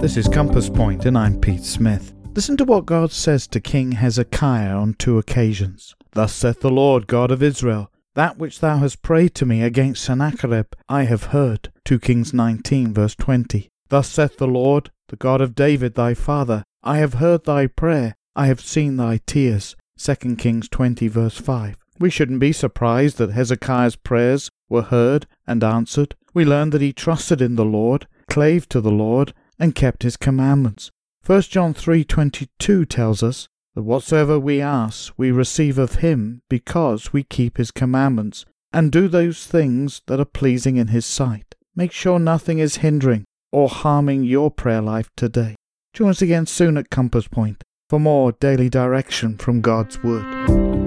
This is Compass Point, and I'm Pete Smith. Listen to what God says to King Hezekiah on two occasions. Thus saith the Lord God of Israel, That which thou hast prayed to me against Sennacherib I have heard. 2 Kings 19, verse 20. Thus saith the Lord, the God of David thy father, I have heard thy prayer, I have seen thy tears. 2 Kings 20, verse 5. We shouldn't be surprised that Hezekiah's prayers were heard and answered. We learn that he trusted in the Lord, clave to the Lord, and kept his commandments. 1 John 3:22 tells us that whatsoever we ask we receive of him because we keep his commandments and do those things that are pleasing in his sight. Make sure nothing is hindering or harming your prayer life today. Join us again soon at Compass Point for more daily direction from God's Word.